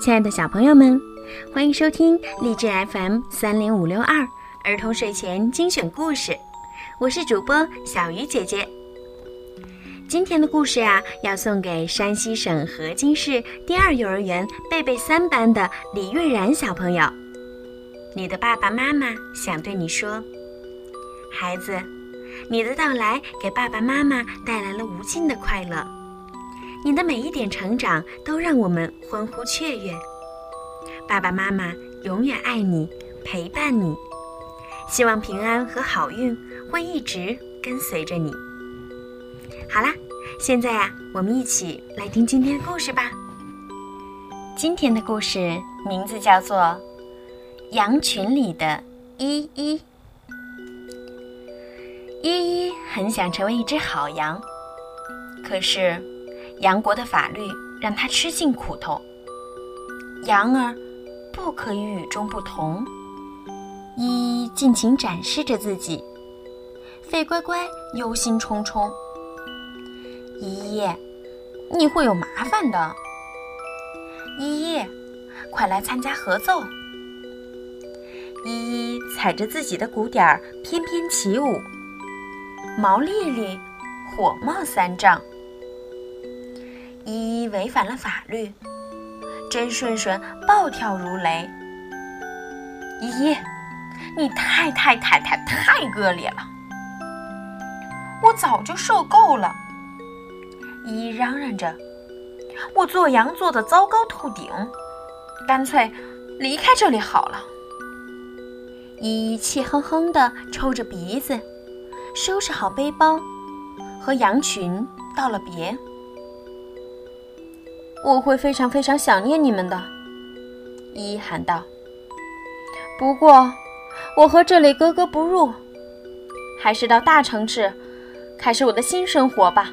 亲爱的小朋友们，欢迎收听励志 FM 三零五六二儿童睡前精选故事，我是主播小鱼姐姐。今天的故事呀，要送给山西省河津市第二幼儿园贝贝三班的李月然小朋友。你的爸爸妈妈想对你说，孩子，你的到来给爸爸妈妈带来了无尽的快乐。你的每一点成长都让我们欢呼雀跃。爸爸妈妈永远爱你，陪伴你，希望平安和好运会一直跟随着你。好啦，现在呀，我们一起来听今天的故事吧。今天的故事名字叫做《羊群里的依依》。很想成为一只好羊，可是。杨国的法律让他吃尽苦头。羊儿不可以与众不同，依依尽情展示着自己。费乖乖忧心忡忡：“依依，你会有麻烦的。”依依，快来参加合奏。依依踩着自己的鼓点儿翩翩起舞，毛丽丽火冒三丈。依依违反了法律，真顺顺暴跳如雷。依依，你太太太太太恶劣了，我早就受够了。依依嚷嚷着：“我做羊做的糟糕透顶，干脆离开这里好了。”依依气哼哼地抽着鼻子，收拾好背包，和羊群道了别。我会非常非常想念你们的，依依喊道。不过，我和这里格格不入，还是到大城市，开始我的新生活吧。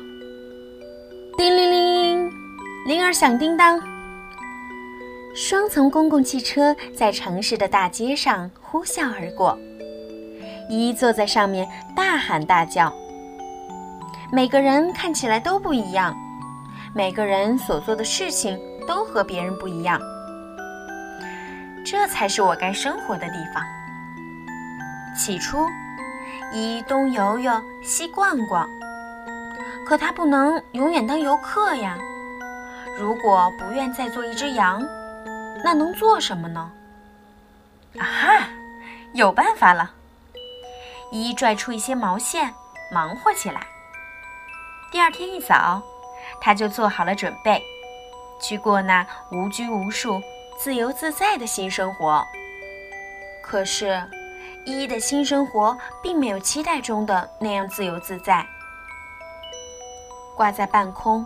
叮铃铃，铃儿响叮当。双层公共汽车在城市的大街上呼啸而过，一坐在上面大喊大叫。每个人看起来都不一样。每个人所做的事情都和别人不一样，这才是我该生活的地方。起初，一东游游，西逛逛，可他不能永远当游客呀。如果不愿再做一只羊，那能做什么呢？啊哈，有办法了！依依拽出一些毛线，忙活起来。第二天一早。他就做好了准备，去过那无拘无束、自由自在的新生活。可是，依依的新生活并没有期待中的那样自由自在。挂在半空，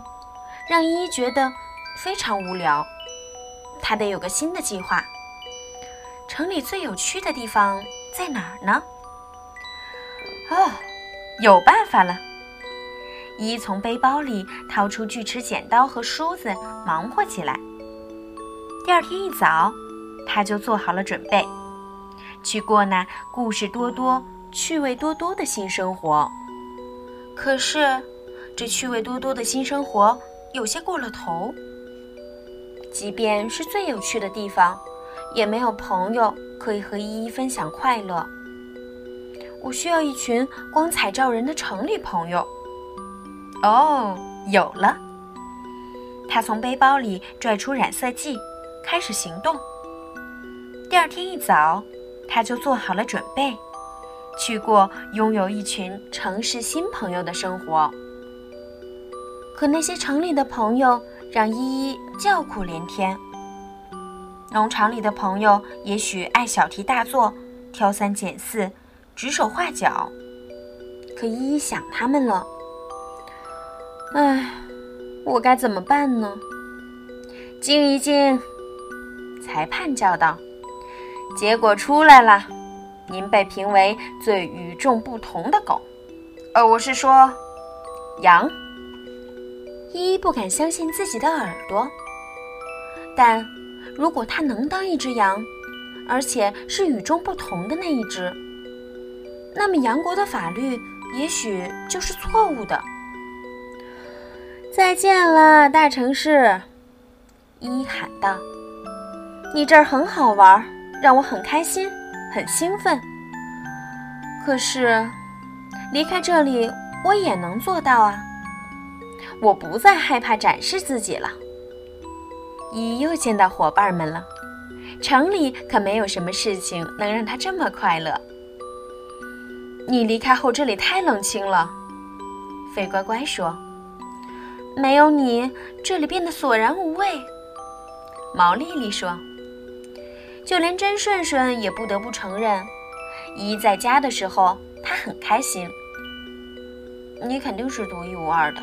让依依觉得非常无聊。他得有个新的计划。城里最有趣的地方在哪儿呢？哦，有办法了！依依从背包里掏出锯齿、剪刀和梳子，忙活起来。第二天一早，他就做好了准备，去过那故事多多、趣味多多的新生活。可是，这趣味多多的新生活有些过了头。即便是最有趣的地方，也没有朋友可以和依依分享快乐。我需要一群光彩照人的城里朋友。哦，有了！他从背包里拽出染色剂，开始行动。第二天一早，他就做好了准备，去过拥有一群城市新朋友的生活。可那些城里的朋友让依依叫苦连天。农场里的朋友也许爱小题大做、挑三拣四、指手画脚，可依依想他们了。唉，我该怎么办呢？静一静，裁判叫道：“结果出来了，您被评为最与众不同的狗。呃，我是说，羊。”依依不敢相信自己的耳朵。但如果他能当一只羊，而且是与众不同的那一只，那么杨国的法律也许就是错误的。再见了，大城市！依依喊道：“你这儿很好玩，让我很开心，很兴奋。可是，离开这里，我也能做到啊！我不再害怕展示自己了。依依又见到伙伴们了，城里可没有什么事情能让他这么快乐。你离开后，这里太冷清了。”飞乖乖说。没有你，这里变得索然无味。毛丽丽说：“就连真顺顺也不得不承认，依依在家的时候，她很开心。你肯定是独一无二的。”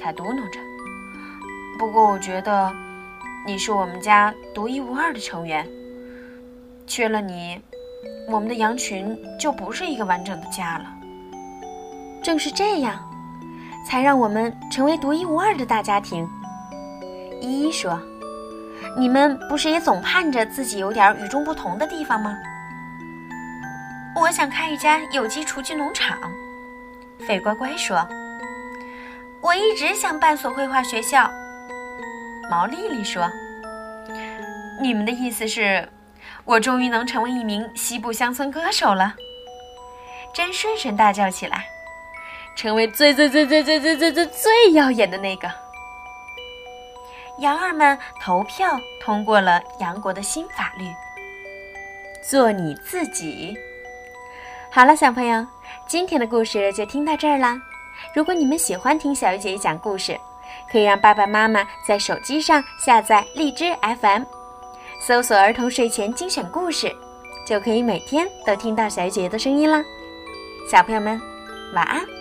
他嘟囔着。“不过我觉得，你是我们家独一无二的成员。缺了你，我们的羊群就不是一个完整的家了。”正是这样。才让我们成为独一无二的大家庭。依依说：“你们不是也总盼着自己有点与众不同的地方吗？”我想开一家有机雏菊农场。费乖乖说：“我一直想办所绘画学校。”毛丽丽说：“你们的意思是，我终于能成为一名西部乡村歌手了？”真顺顺大叫起来。成为最最最最最最最最最耀眼的那个。羊儿们投票通过了杨国的新法律，做你自己。好了，小朋友，今天的故事就听到这儿啦。如果你们喜欢听小鱼姐姐讲故事，可以让爸爸妈妈在手机上下载荔枝 FM，搜索“儿童睡前精选故事”，就可以每天都听到小姐姐的声音啦。小朋友们，晚安。